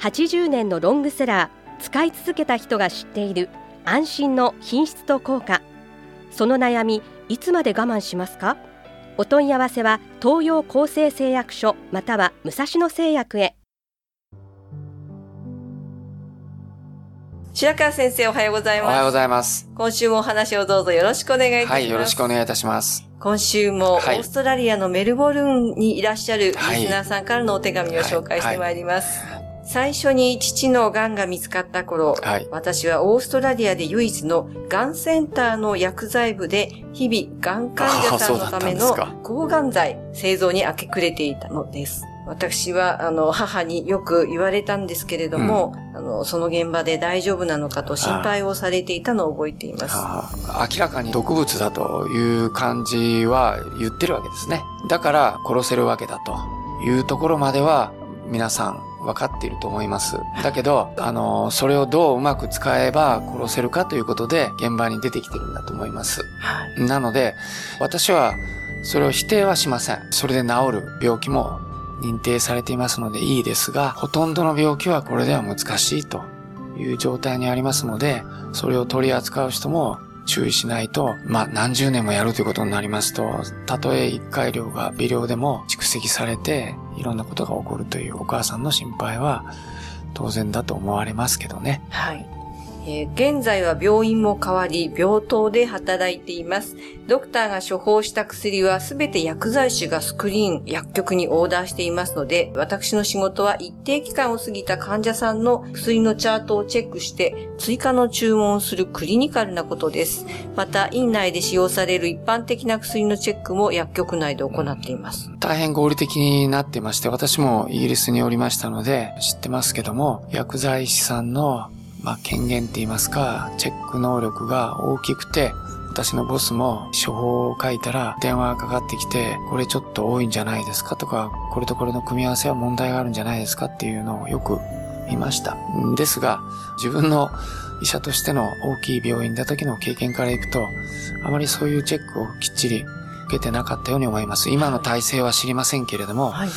80年のロングセラー使い続けた人が知っている安心の品質と効果。その悩みいつまで我慢しますか？お問い合わせは東洋厚生製薬所または武蔵野製薬へ。白川先生おはようございます。おはようございます。今週もお話をどうぞよろしくお願いいたします。はい、よろしくお願いいたします。今週もオはい。ーストラリアのメルボルンにいらっしゃるリはいスナーさんからのお手紙を紹介してはいまいります。最初に父の癌が見つかった頃、はい私はオーストラリアで唯一の癌センターの薬剤部で日々癌患者さんのための抗がん剤製造に明け暮れていたのです。私は、あの、母によく言われたんですけれども、あの、その現場で大丈夫なのかと心配をされていたのを覚えています。明らかに毒物だという感じは言ってるわけですね。だから殺せるわけだというところまでは皆さん分かっていると思います。だけど、あの、それをどううまく使えば殺せるかということで現場に出てきてるんだと思います。なので、私はそれを否定はしません。それで治る病気も認定されていますのでいいですが、ほとんどの病気はこれでは難しいという状態にありますので、それを取り扱う人も注意しないと、まあ何十年もやるということになりますと、たとえ一回量が微量でも蓄積されて、いろんなことが起こるというお母さんの心配は当然だと思われますけどね。はい。え現在は病院も変わり、病棟で働いています。ドクターが処方した薬はすべて薬剤師がスクリーン、薬局にオーダーしていますので、私の仕事は一定期間を過ぎた患者さんの薬のチャートをチェックして、追加の注文をするクリニカルなことです。また、院内で使用される一般的な薬のチェックも薬局内で行っています。大変合理的になってまして、私もイギリスにおりましたので知ってますけども、薬剤師さんの、まあ、権限って言いますか、チェック能力が大きくて、私のボスも処方を書いたら電話がかかってきて、これちょっと多いんじゃないですかとか、これとこれの組み合わせは問題があるんじゃないですかっていうのをよく見ました。ですが、自分の医者としての大きい病院だ時の経験からいくと、あまりそういうチェックをきっちり受けてなかったように思います。今の体制は知りませんけれども、はい。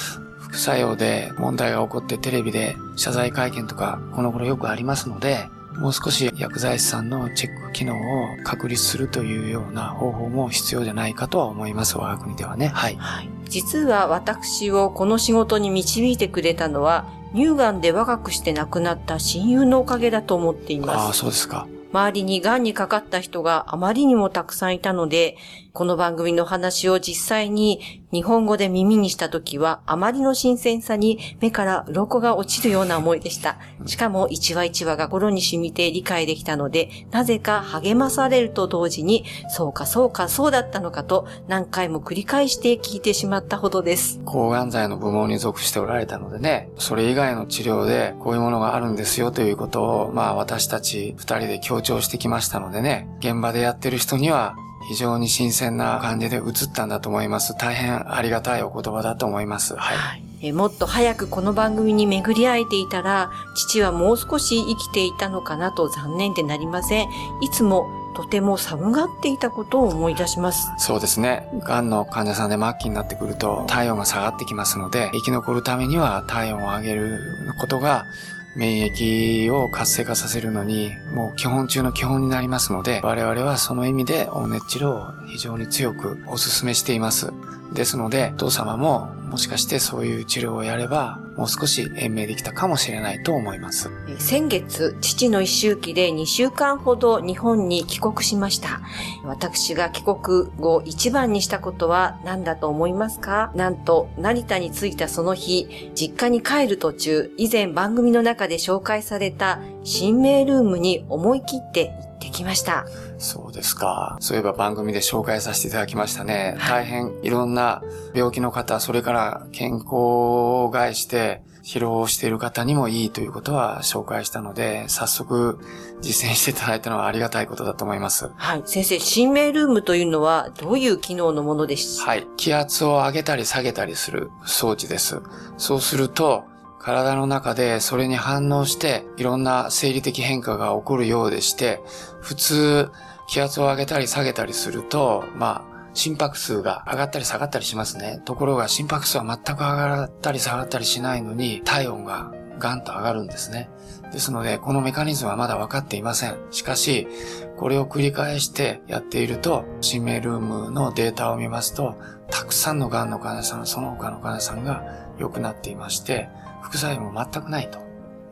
副作用で問題が起こってテレビで謝罪会見とかこの頃よくありますので、もう少し薬剤師さんのチェック機能を確立するというような方法も必要じゃないかとは思います、我が国ではね。はい。実は私をこの仕事に導いてくれたのは、乳がんで若くして亡くなった親友のおかげだと思っていああ、ます。そうですか。周りに癌にかかった人があまりにもたくさんいたので、この番組の話を実際に日本語で耳にした時は、あまりの新鮮さに目から鱗が落ちるような思いでした。しかも一話一話が心に染みて理解できたので、なぜか励まされると同時に、そうかそうかそうだったのかと何回も繰り返して聞いてしまったほどです。抗がん剤の部門に属しておられたのでね、それ以外の治療でこういうものがあるんですよということを、まあ私たち二人で強調してきましたのでね、現場でやってる人には非常に新鮮な感じで映ったんだと思います。大変ありがたいお言葉だと思います。はい。えもっと早くこの番組に巡り会えていたら、父はもう少し生きていたのかなと残念でなりません。いつもとても寒がっていたことを思い出します。そうですね。癌の患者さんで末期になってくると体温が下がってきますので、生き残るためには体温を上げることが免疫を活性化させるのにもう基本中の基本になりますので、我々はその意味で温熱治療を非常に強くお勧めしています。ですので、お父様ももしかしてそういう治療をやれば、もう少し延命できたかもしれないと思います。先月、父の一周期で2週間ほど日本に帰国しました。私が帰国後一番にしたことは何だと思いますか？なんと、成田に着いたその日、実家に帰る途中、以前番組の中で紹介された新名ルームに思い切って行ってきました。そうですか。そういえば番組で紹介させていただきましたね。大変いろんな病気の方、それから健康を害して疲労している方にもいいということは紹介したので、早速実践していただいたのはありがたいことだと思います。はい。先生、心鳴ルームというのはどういう機能のものですはい。気圧を上げたり下げたりする装置です。そうすると、体の中でそれに反応していろんな生理的変化が起こるようでして、普通気圧を上げたり下げたりすると、まあ、心拍数が上がったり下がったりしますね。ところが心拍数は全く上がったり下がったりしないのに体温がガンと上がるんですね。ですので、このメカニズムはまだ分かっていません。しかし、これを繰り返してやっていると、心鳴ルームのデータを見ますと、たくさんの癌の患者さん、その他の患者さんが良くなっていまして、副作用も全くないと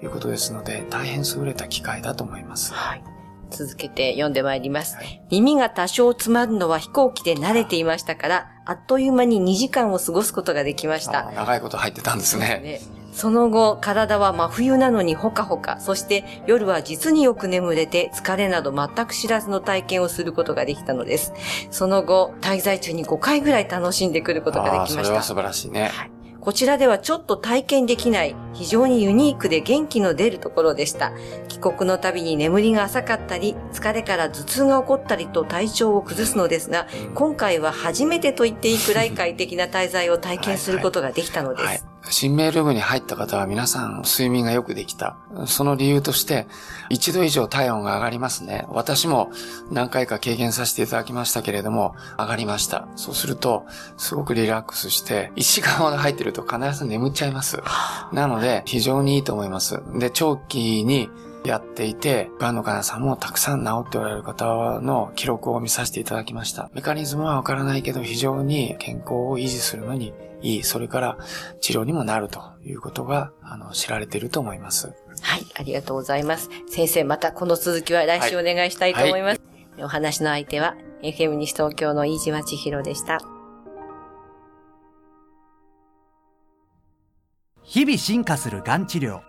いうことですので、大変優れた機会だと思います。はい。続けて読んでまいります。はい、耳が多少詰まるのは飛行機で慣れていましたから、あっという間に2時間を過ごすことができました。長いこと入ってたんですね。ねその後、体は真冬なのにほかほか、そして夜は実によく眠れて疲れなど全く知らずの体験をすることができたのです。その後、滞在中に5回ぐらい楽しんでくることができました。それは素晴らしいね。はいこちらではちょっと体験できない非常にユニークで元気の出るところでした。帰国のたびに眠りが浅かったり、疲れから頭痛が起こったりと体調を崩すのですが、今回は初めてと言っていいくらい快適な滞在を体験することができたのです。はいはい新メール部に入った方は皆さん睡眠がよくできた。その理由として、一度以上体温が上がりますね。私も何回か経験させていただきましたけれども、上がりました。そうすると、すごくリラックスして、1時間ほど入ってると必ず眠っちゃいます。なので、非常にいいと思います。で、長期にやっていて、がんの患者さんもたくさん治っておられる方の記録を見させていただきました。メカニズムはわからないけど、非常に健康を維持するのにいい、それから治療にもなるということが、あの、知られていると思います。はい、ありがとうございます。先生、またこの続きは来週お願いしたいと思います。はいはい、お話の相手は、FM 西東京の飯島千尋でした。日々進化するがん治療。